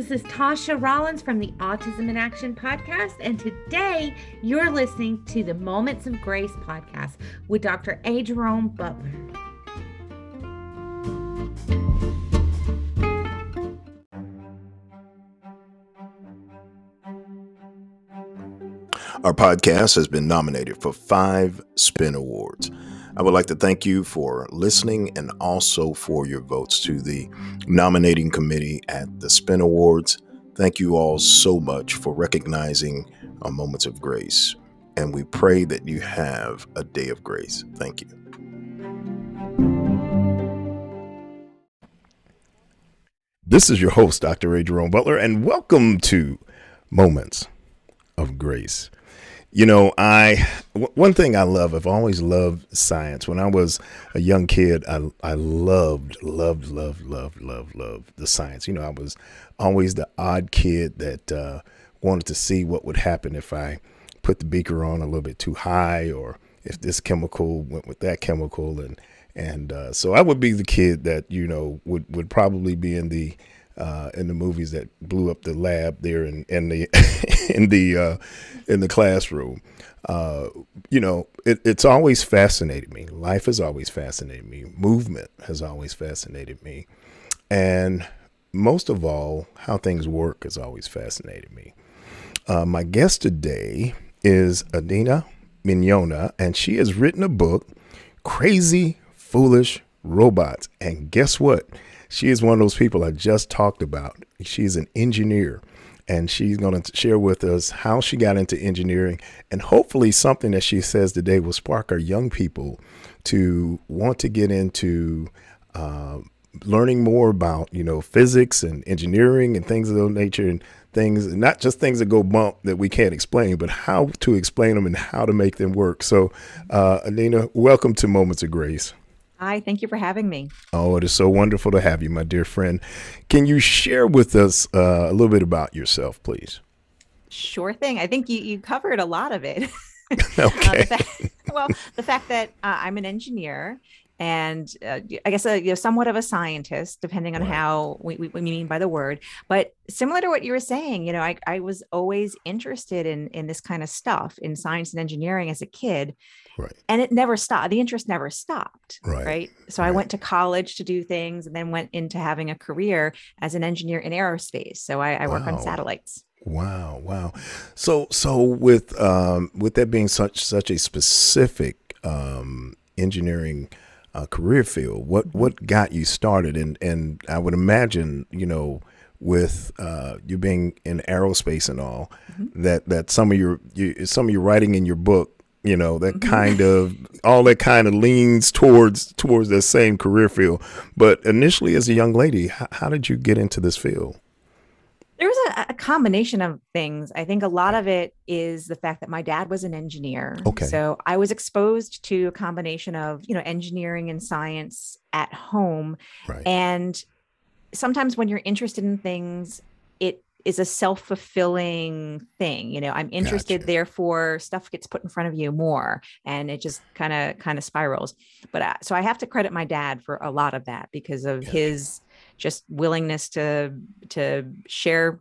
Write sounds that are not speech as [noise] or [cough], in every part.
This is Tasha Rollins from the Autism in Action podcast, and today you're listening to the Moments of Grace podcast with Dr. A. Jerome Butler. Our podcast has been nominated for five Spin Awards. I would like to thank you for listening and also for your votes to the nominating committee at the Spin Awards. Thank you all so much for recognizing our moments of grace. And we pray that you have a day of grace. Thank you. This is your host, Dr. A. Jerome Butler, and welcome to Moments of Grace. You know, I one thing I love, I've always loved science. When I was a young kid, I I loved, loved, loved, loved, loved, loved the science. You know, I was always the odd kid that uh, wanted to see what would happen if I put the beaker on a little bit too high, or if this chemical went with that chemical, and and uh, so I would be the kid that you know would would probably be in the uh, in the movies that blew up the lab there in, in the [laughs] in the uh, in the classroom. Uh, you know, it, it's always fascinated me. Life has always fascinated me. Movement has always fascinated me, and most of all, how things work has always fascinated me. Uh, my guest today is Adina Mignona, and she has written a book, Crazy Foolish Robots. And guess what? She is one of those people I just talked about. She's an engineer and she's going to share with us how she got into engineering and hopefully something that she says today will spark our young people to want to get into uh, learning more about you know physics and engineering and things of that nature and things not just things that go bump that we can't explain but how to explain them and how to make them work so uh, Adina welcome to moments of grace Hi, thank you for having me. Oh, it is so wonderful to have you, my dear friend. Can you share with us uh, a little bit about yourself, please? Sure thing. I think you, you covered a lot of it. okay. [laughs] uh, the fact, well, the fact that uh, I'm an engineer and uh, I guess a, you know, somewhat of a scientist, depending on right. how we, we, we, mean by the word. But similar to what you were saying, you know, I, I was always interested in in this kind of stuff in science and engineering as a kid. Right. And it never stopped. The interest never stopped. Right. Right. So right. I went to college to do things and then went into having a career as an engineer in aerospace. So I, I wow. work on satellites. Wow, wow. So so with um with that being such such a specific um engineering uh, career field, what mm-hmm. what got you started? And and I would imagine, you know, with uh, you being in aerospace and all, mm-hmm. that that some of your you, some of your writing in your book you know that mm-hmm. kind of all that kind of leans towards towards that same career field. But initially as a young lady how, how did you get into this field? There was a, a, combination of things. I think a lot of it is the fact that my dad was an engineer. Okay. So i was exposed to a combination of you know engineering and science at home. Right. and sometimes when you're interested in things is a self-fulfilling thing you know i'm interested gotcha. therefore stuff gets put in front of you more and it just kind of kind of spirals but I, so i have to credit my dad for a lot of that because of gotcha. his just willingness to to share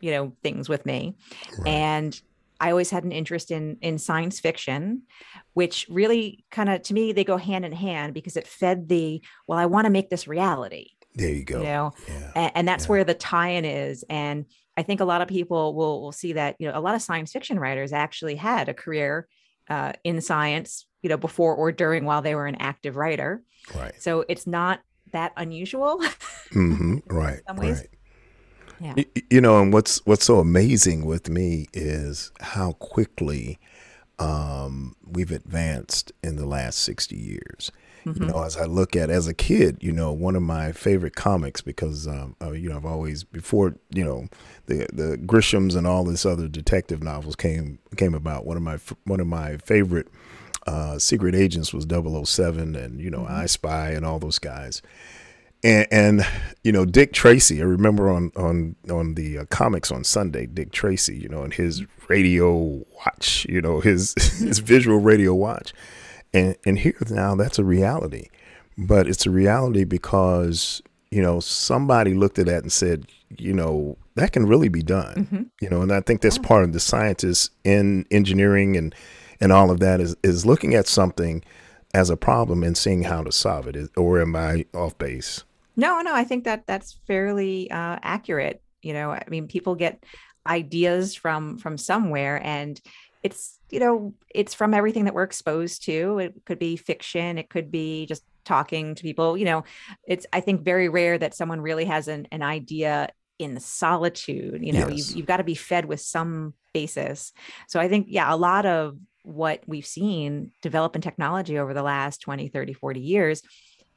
you know things with me right. and i always had an interest in in science fiction which really kind of to me they go hand in hand because it fed the well i want to make this reality there you go. You know, yeah. and, and, that's yeah. where the tie-in is. And I think a lot of people will will see that you know a lot of science fiction writers actually had a career uh, in science, you know, before or during while they were an active writer. Right. So it's not that unusual. [laughs] mm-hmm. Right. Right. Yeah. You, you know, and what's what's so amazing with me is how quickly um, we've advanced in the last sixty years. Mm-hmm. You know, as I look at as a kid, you know, one of my favorite comics because um, uh, you know I've always before you know the the Grishams and all this other detective novels came came about. One of my one of my favorite uh, secret agents was 007 and you know mm-hmm. I Spy and all those guys. And, and, you know Dick Tracy. I remember on on on the uh, comics on Sunday, Dick Tracy. You know, and his radio watch. You know, his [laughs] his [laughs] visual radio watch and and here now that's a reality. But it's a reality because, you know, somebody looked at that and said, you know, that can really be done. Mm-hmm. You know, and I think that's part of the scientists in engineering and and all of that is is looking at something as a problem and seeing how to solve it. Or am I off base? No, no, I think that that's fairly uh, accurate. You know, I mean, people get ideas from from somewhere, and it's you know, it's from everything that we're exposed to. It could be fiction, it could be just talking to people. You know, it's I think very rare that someone really has an an idea in solitude. You know, Yes. you've you've got to be fed with some basis. So I think, yeah, a lot of what we've seen develop in technology over the last 20, 30, 40 years,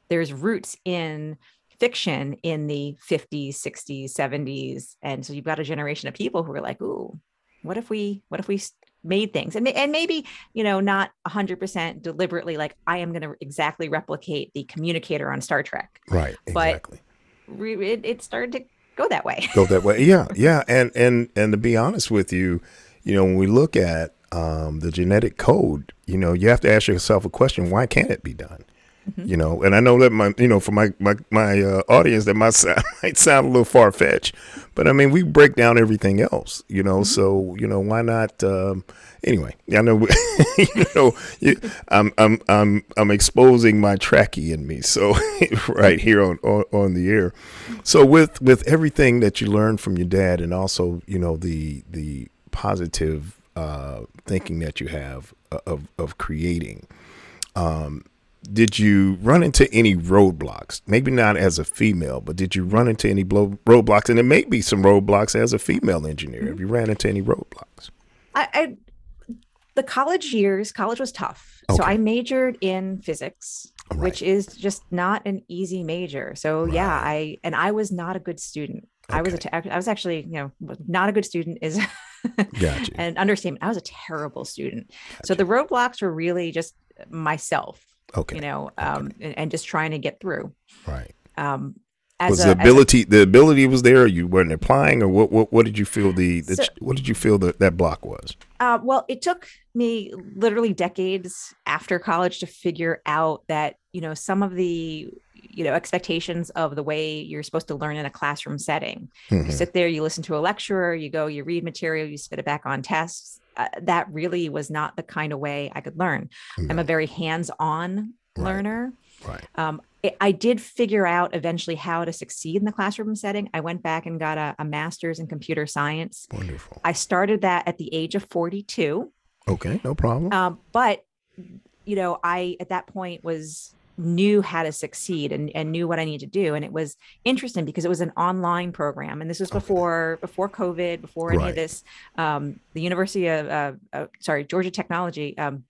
there's roots in fiction in the 50s, 60s, 70s. And so you've got a generation of people who are like, ooh, what if we, what if we made things and, and maybe, you know, not 100% deliberately, like I am going to exactly replicate the communicator on Star Trek. Right. But- Exactly. Re- It, it started to go that way. Go that way. Yeah. [laughs] Yeah. And and and to be honest with you, you know, when we look at um, the genetic code, you know, you have to ask yourself a question: Why can't it be done? You know, and I know that my, you know, for my my my uh, audience, that might [laughs] sound, might sound a little far fetched, but I mean, we break down everything else, you know. So you know, why not? Um, anyway, I know, [laughs] you know, you, I'm I'm I'm I'm exposing my Trekkie in me, so [laughs] right here on, on on the air. So with with everything that you learned from your dad, and also you know the the positive uh, thinking that you have uh, of of creating. Um, did you run into any roadblocks? Maybe not as a female, but did you run into any roadblocks? And there may be some roadblocks as a female engineer. Have you mm-hmm. ran into any roadblocks? I, I the college years, college was tough. So I majored in physics, Right. which is just not an easy major. So yeah, I and I was not a good student. I was a Okay. I was actually, you know, not a good student is [laughs] Gotcha. an understatement. I was a terrible student. So the roadblocks were really just myself, Okay. you know, um, and, and just trying to get through. right. Um, as Was a, the as a- ability the ability was there? You weren't applying, or what? What, what did you feel the, the So- what did you feel that that block was? Uh, well, it took me literally decades after college to figure out that you know some of the you know expectations of the way you're supposed to learn in a classroom setting. You Mhm. sit there, you listen to a lecturer, you go, you read material, you spit it back on tests. Uh, that really was not the kind of way I could learn. I'm a very hands-on Right. learner. Right. Um, I- I did figure out eventually how to succeed in the classroom setting. I went back and got a, a master's in computer science. Wonderful. I started that at the age of 42. Okay. No problem. Um, but you know, I at that point was knew how to succeed and, and knew what I needed to do. And it was interesting because it was an online program. And this was Okay. before before COVID, before any Right. of this. Um, the University of uh, uh, sorry, Georgia Technology, um,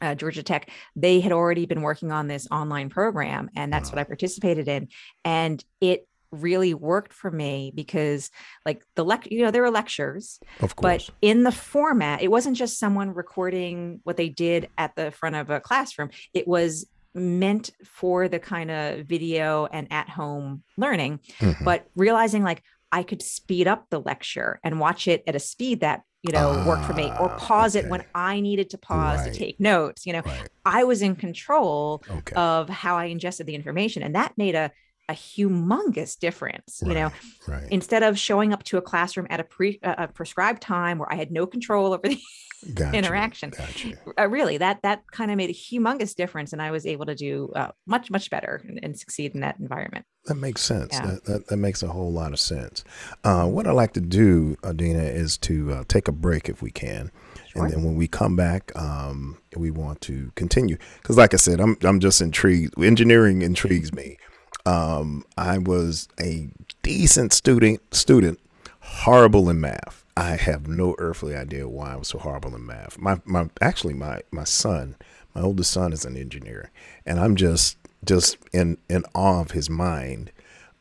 uh, Georgia Tech, they had already been working on this online program, and that's what I participated in. And it really worked for me because like the lec you know there were lectures of course. but in the format it wasn't just someone recording what they did at the front of a classroom it was meant for the kind of video and at home learning Mhm. but realizing like i could speed up the lecture and watch it at a speed that you know worked for me or Ah, pause it when i needed to pause Right. to take notes you know right. i was in control Okay. of how i ingested the information and that made a a humongous difference you know right. instead of showing up to a classroom at a pre a a prescribed time where I had no control over the [laughs] Gotcha. interaction. Gotcha. uh, really that that kind of made a humongous difference, and I was able to do uh, much much better and, and succeed in that environment. That makes sense. Yeah. That, that that makes a whole lot of sense. Uh, what I like to do, Adina, is to uh, take a break if we can, Sure. and then when we come back, um, we want to continue because, like I said, I'm I'm just intrigued. Engineering intrigues me. Um, I was a decent student, student, horrible in math. I have no earthly idea why I was so horrible in math. My my actually my my son, my oldest son is an engineer, and I'm just just in in awe of his mind.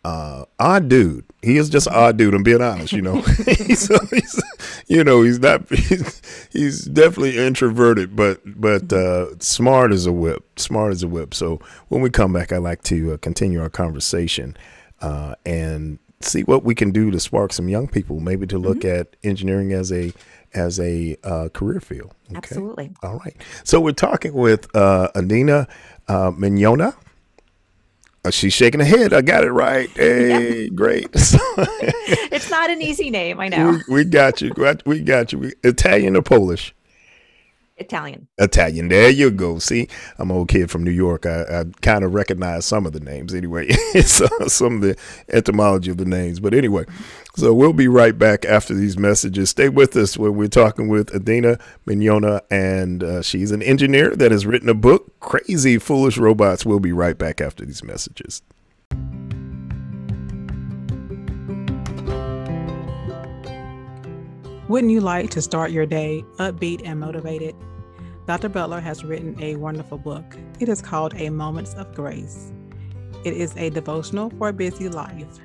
Uh, odd dude. He is just odd dude. I'm being honest. You know, [laughs] he's, he's you know he's not [laughs] he's, he's definitely introverted, but but uh, smart as a whip. Smart as a whip. So when we come back, I like to uh, continue our conversation uh, and see what we can do to spark some young people, maybe to look at engineering as a as a uh, career field. Okay? Absolutely. All right. So we're talking with uh, Adina uh, Mignona. She's shaking her head. I got it right. [laughs] Hey, yeah. great. [laughs] it's not an easy name. I [laughs] know. We, we got you. We got you. Italian or Polish? Italian. Italian. There you go. See, I'm an old kid from New York. I, I kind of recognize some of the names anyway. [laughs] so, some of the etymology of the names. But anyway, so we'll be right back after these messages. Stay with us when we're talking with Adina Mignona, and uh, she's an engineer that has written a book, Crazy Foolish Robots. We'll be right back after these messages. Wouldn't you like to start your day upbeat and motivated? Dr. Butler has written a wonderful book. It is called A Moments of Grace. It is a devotional for a busy life.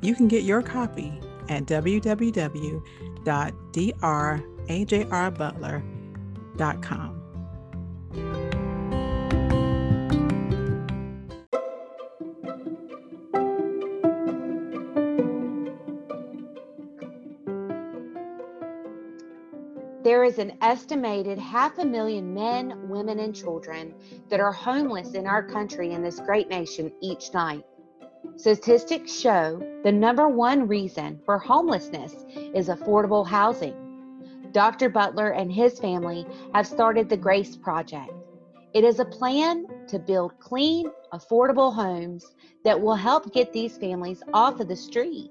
You can get your copy at www.drajrbutler.com. There is an estimated half a million men, women, and children that are homeless in our country and this great nation each night. Statistics show the number one reason for homelessness is affordable housing. Dr. Butler and his family have started the Grace Project. It is a plan to build clean, affordable homes that will help get these families off of the street.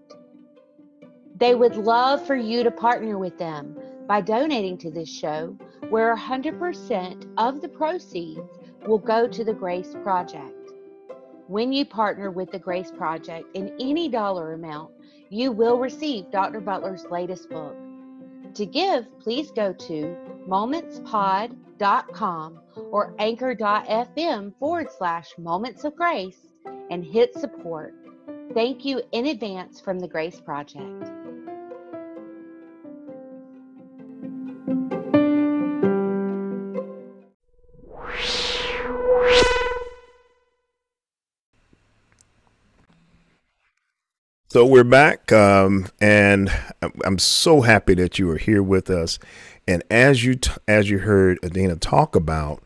They would love for you to partner with them by donating to this show, where 100% of the proceeds will go to the Grace Project. When you partner with the Grace Project in any dollar amount, you will receive Dr. Butler's latest book. To give, please go to momentspod.com or anchor.fm forward slash moments of grace and hit support. Thank you in advance from the Grace Project. So we're back, um, and I'm so happy that you are here with us. And as you t- as you heard Adina talk about,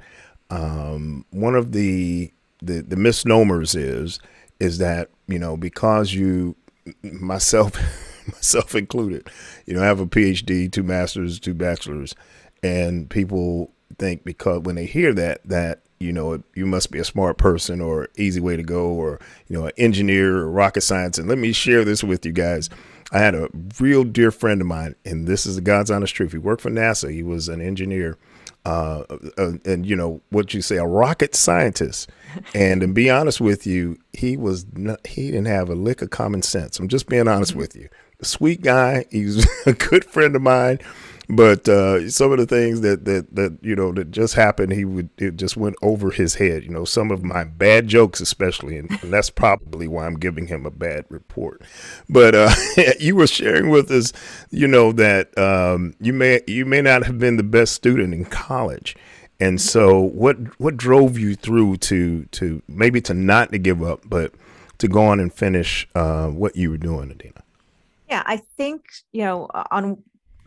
um, one of the, the the misnomers is is that you know because you myself [laughs] myself included, you know, I have a PhD, two masters, two bachelors, and people think because when they hear that that you know, you must be a smart person or easy way to go or, you know, an engineer or rocket science. And let me share this with you guys. I had a real dear friend of mine, and this is the God's honest truth. He worked for NASA. He was an engineer, uh, uh, and you know what you say, a rocket scientist. and to be honest with you, he was not, he didn't have a lick of common sense. I'm just being honest with you. Sweet guy. He's [laughs] a good friend of mine. But uh, some of the things that, that that you know that just happened, he would it just went over his head. You know, some of my bad jokes, especially, and, and that's probably why I'm giving him a bad report. But uh, [laughs] you were sharing with us, you know, that um, you may you may not have been the best student in college. And so, what what drove you through to to maybe to not to give up, but to go on and finish uh, what you were doing, Adina? Yeah, I think you know on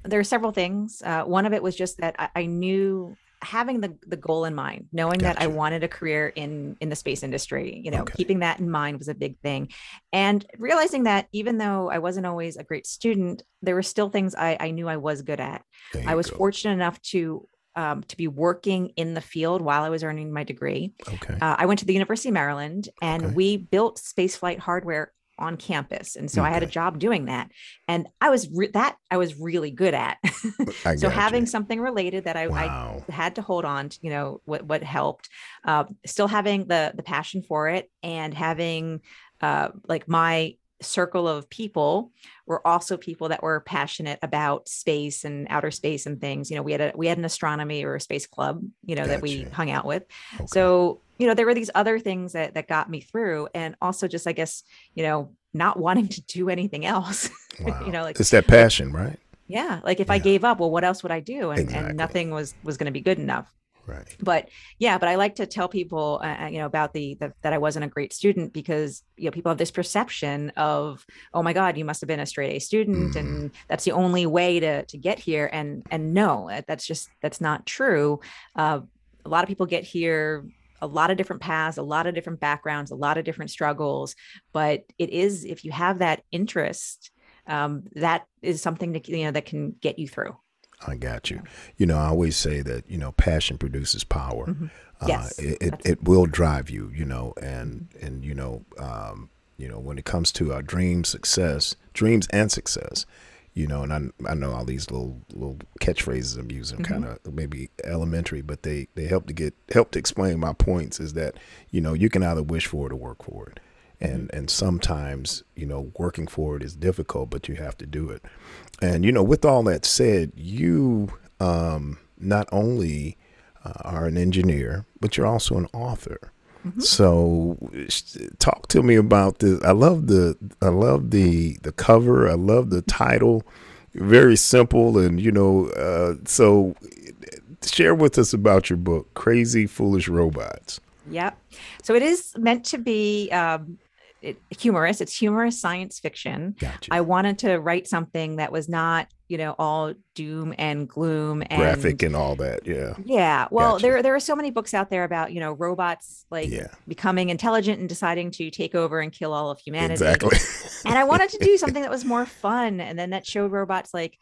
there are several things. Uh, one of it was just that I, I, knew having the the goal in mind, knowing gotcha. that I wanted a career in in the space industry. You know, okay. keeping that in mind was a big thing, and realizing that even though I wasn't always a great student, there were still things I, I knew I was good at. I was go. fortunate enough to um, to be working in the field while I was earning my degree. Okay. Uh, I went to the University of Maryland and okay. we built spaceflight hardware on campus and so okay. i had a job doing that and i was re- that i was really good at [laughs] so having you. something related that I, wow. I, had to hold on to you know what what helped uh, still having the the passion for it and having uh, like my circle of people were also people that were passionate about space and outer space and things you know we had a we had an astronomy or a space club you know gotcha. that we hung out with okay. so you know there were these other things that that got me through and also just i guess you know not [laughs] wanting to do anything else [laughs] wow. you know like it's that passion right yeah like if yeah. i gave up well what else would i do and, exactly. and nothing was was going to be good enough right but yeah but i like to tell people uh, uh, you know about the, the, that i wasn't a great student because you know people have this perception of oh my god you must have been a straight a student mm. and that's the only way to to get here and and no that's just that's not true uh, a lot of people get here a lot of different paths, a lot of different backgrounds, a lot of different struggles. But it is, if you have that interest, um, that is something that, you know, that can get you through. I got you. You know, I always say that, you know, passion produces power. Mm-hmm. Uh, Yes, it, it, it will drive you, you know, and, and, you know, um, you know, when it comes to our dream success, dreams and success, you know, and I, I know all these little, little catchphrases I'm using Mm-hmm. kind of maybe elementary, but they, they help to get, help to explain my points is that, you know, you can either wish for it or work for it. And, and sometimes, you know, working for it is difficult, but you have to do it. And, you know, with all that said, you um, not only uh, are an engineer, but you're also an author. So, talk to me about this. I love the I love the the cover. I love the title. Very simple, and you know. Uh, so, share with us about your book, "Crazy Foolish Robots." Yep. So it is meant to be um, it, humorous. It's humorous science fiction. Gotcha. I wanted to write something that was not, you know, all doom and gloom and Graphic and all that. Yeah. Yeah. Well, Gotcha. there there are so many books out there about, you know, robots like Yeah. becoming intelligent and deciding to take over and kill all of humanity. Exactly. And I wanted to do [laughs] something that was more fun and then that showed robots like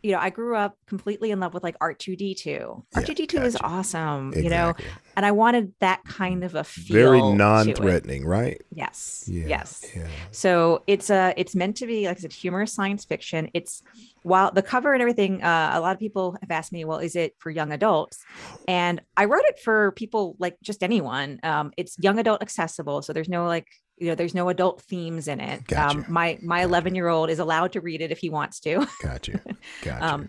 you know, I grew up completely in love with like R2D2. Yeah, R2D2 is gotcha. awesome, you know, Exactly. And I wanted that kind of a feel. Very non-threatening, right? Yes. Yeah. Yes. Yeah. So it's a it's meant to be like I said, humorous science fiction. It's while the cover and everything, uh, a lot of people have asked me, well, is it for young adults? And I wrote it for people like just anyone. Um, it's young adult accessible, so there's no like you know there's no adult themes in it. Gotcha. Um, my my 11 year old is allowed to read it if he wants to. Got you. Got you. Um,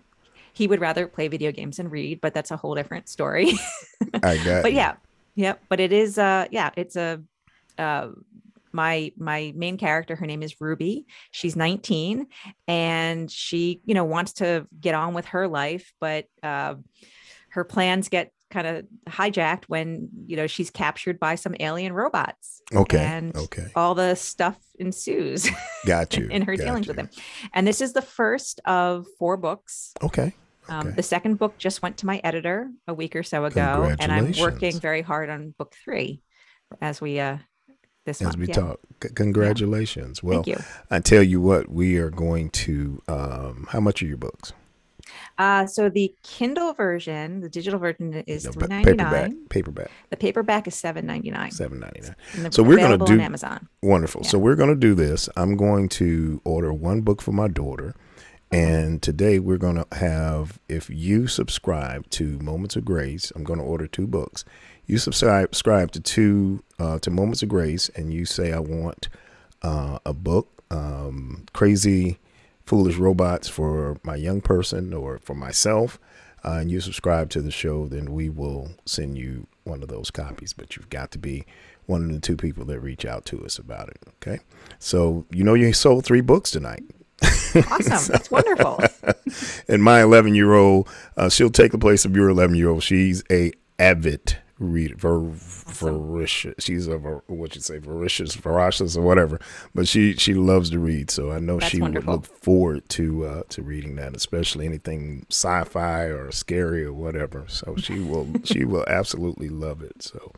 he would rather play video games and read, but that's a whole different story. [laughs] I got. but yeah, yeah but it is uh yeah it's a uh my my main character her name is ruby she's 19 and she you know wants to get on with her life but uh her plans get kind of hijacked when you know she's captured by some alien robots Okay. and okay. all the stuff ensues Got you. [laughs] in her got dealings you. with them and this is the first of four books Okay. Um, Okay. the second book just went to my editor a week or so ago, and I'm working very hard on book three as we uh this As month. we yeah. talk, C- congratulations. Well, Thank you. I tell you what, we are going to. Um, how much are your books? Uh, so the Kindle version, the digital version is No, three ninety paperback. Paperback. The paperback is seven ninety nine. Seven ninety nine. So we're available on do- Amazon. Wonderful. Yeah. So we're going to do this. I'm going to order one book for my daughter. And today we're going to have, if you subscribe to Moments of Grace, I'm going to order two books. You subscribe, to two, uh, to Moments of Grace, and you say, I want uh, a book, um, Crazy Foolish Robots for my young person or for myself, uh, and you subscribe to the show, then we will send you one of those copies. But you've got to be one of the two people that reach out to us about it. Okay. So, you know, you sold three books tonight. Awesome. That's [laughs] wonderful. [laughs] And my 11 year old, uh, she'll take the place of your 11 year old. She's a avid reader, ver, voracious. She's a ver- what you say, voracious, voracious, or whatever. But she she loves to read, so I know That's she wonderful. would look forward to uh, to reading that, especially anything sci-fi or scary or whatever. So she will she will absolutely love it. So.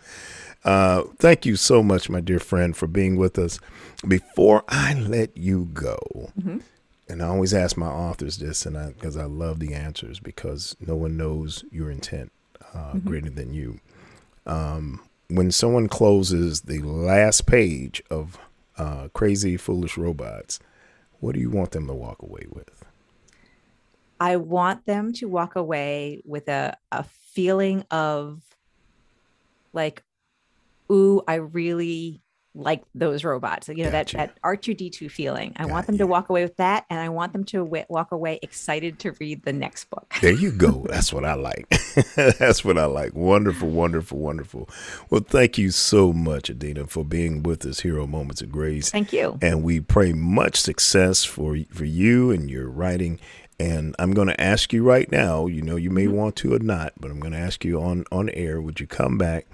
Uh, thank you so much, my dear friend, for being with us. Before I let you go, Mhm. and I always ask my authors this, and because I love the answers because no one knows your intent uh, Mhm. greater than you. Um, when someone closes the last page of uh, Crazy Foolish Robots, what do you want them to walk away with? I want them to walk away with a, a feeling of like, ooh, I really like those robots. You know, Gotcha. that, that R2D2 feeling. I Got want them to walk away with that. And I want them to w- walk away excited to read the next book. [laughs] There you go. That's what I like. [laughs] That's what I like. Wonderful, wonderful, wonderful. Well, thank you so much, Adina, for being with us here on Moments of Grace. Thank you. and we pray much success for for you and your writing. And I'm going to ask you right now. You know, you may Mhm. want to or not, but I'm going to ask you on on air. Would you come back?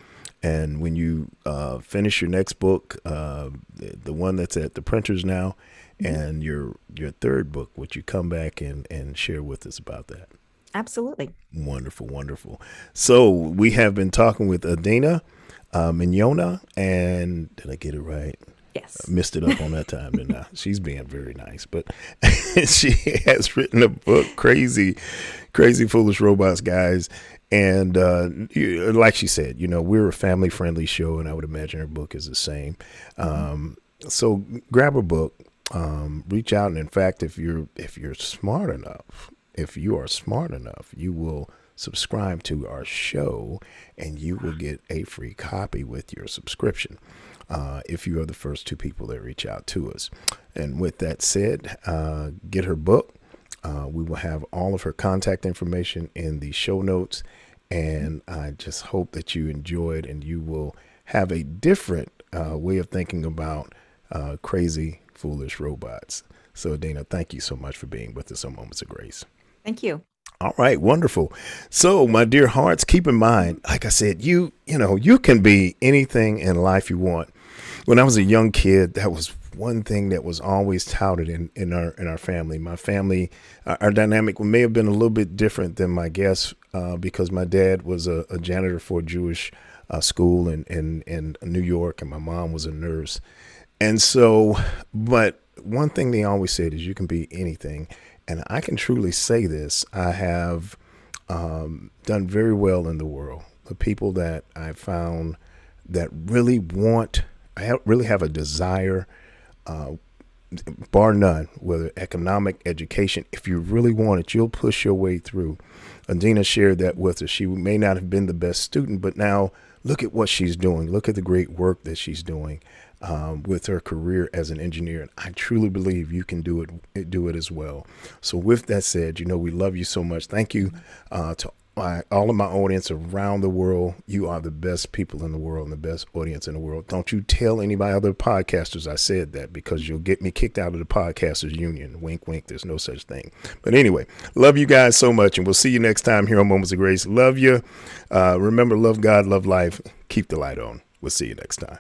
And when you uh, finish your next book, uh, the, the one that's at the printers now, Mm-hmm. and your your third book, would you come back and and share with us about that? Absolutely. Wonderful, wonderful. So we have been talking with Adina uh, Mignona. And did I get it right? Yes. I missed it up on that time, didn't [laughs] She's being very nice, but [laughs] she has written a book, Crazy, Crazy Foolish Robots, guys. And uh, like she said, you know, we're a family friendly show, and I would imagine her book is the same. Um, so grab a book, um, reach out, and in fact, if you're if you're smart enough, if you are smart enough, you will subscribe to our show, and you will get a free copy with your subscription uh, if you are the first two people that reach out to us. And with that said, uh, get her book. Uh, we will have all of her contact information in the show notes. And I just hope that you enjoyed and you will have a different uh, way of thinking about uh, crazy, foolish robots. So, Dana, thank you so much for being with us on Moments of Grace. Thank you. All right, wonderful. So, my dear hearts, keep in mind, like I said, you you know, you can be anything in life you want when I was a young kid, that was one thing that was always touted in, in our in our family. My family, our, our dynamic may have been a little bit different than my guess uh, because my dad was a, a janitor for a Jewish uh, school in, in in New York, and my mom was a nurse. And so, but one thing they always said is you can be anything, and I can truly say this: I have um, done very well in the world. The people that I found that really want I really have a desire, uh, bar none, whether economic, education, if you really want it, you'll push your way through. Adina shared that with us. She may not have been the best student, but now look at what she's doing. Look at the great work that she's doing um, with her career as an engineer. And I truly believe you can do it, do it as well. So, with that said, you know we love you so much. Thank you uh, to my, all of my audience around the world, you are the best people in the world and the best audience in the world. Don't you tell any of my other podcasters I said that because you'll get me kicked out of the podcasters union. Wink, wink. There's no such thing. But anyway, love you guys so much, and we'll see you next time here on Moments of Grace. Love you. Uh, remember, love God, love life. Keep the light on. We'll see you next time.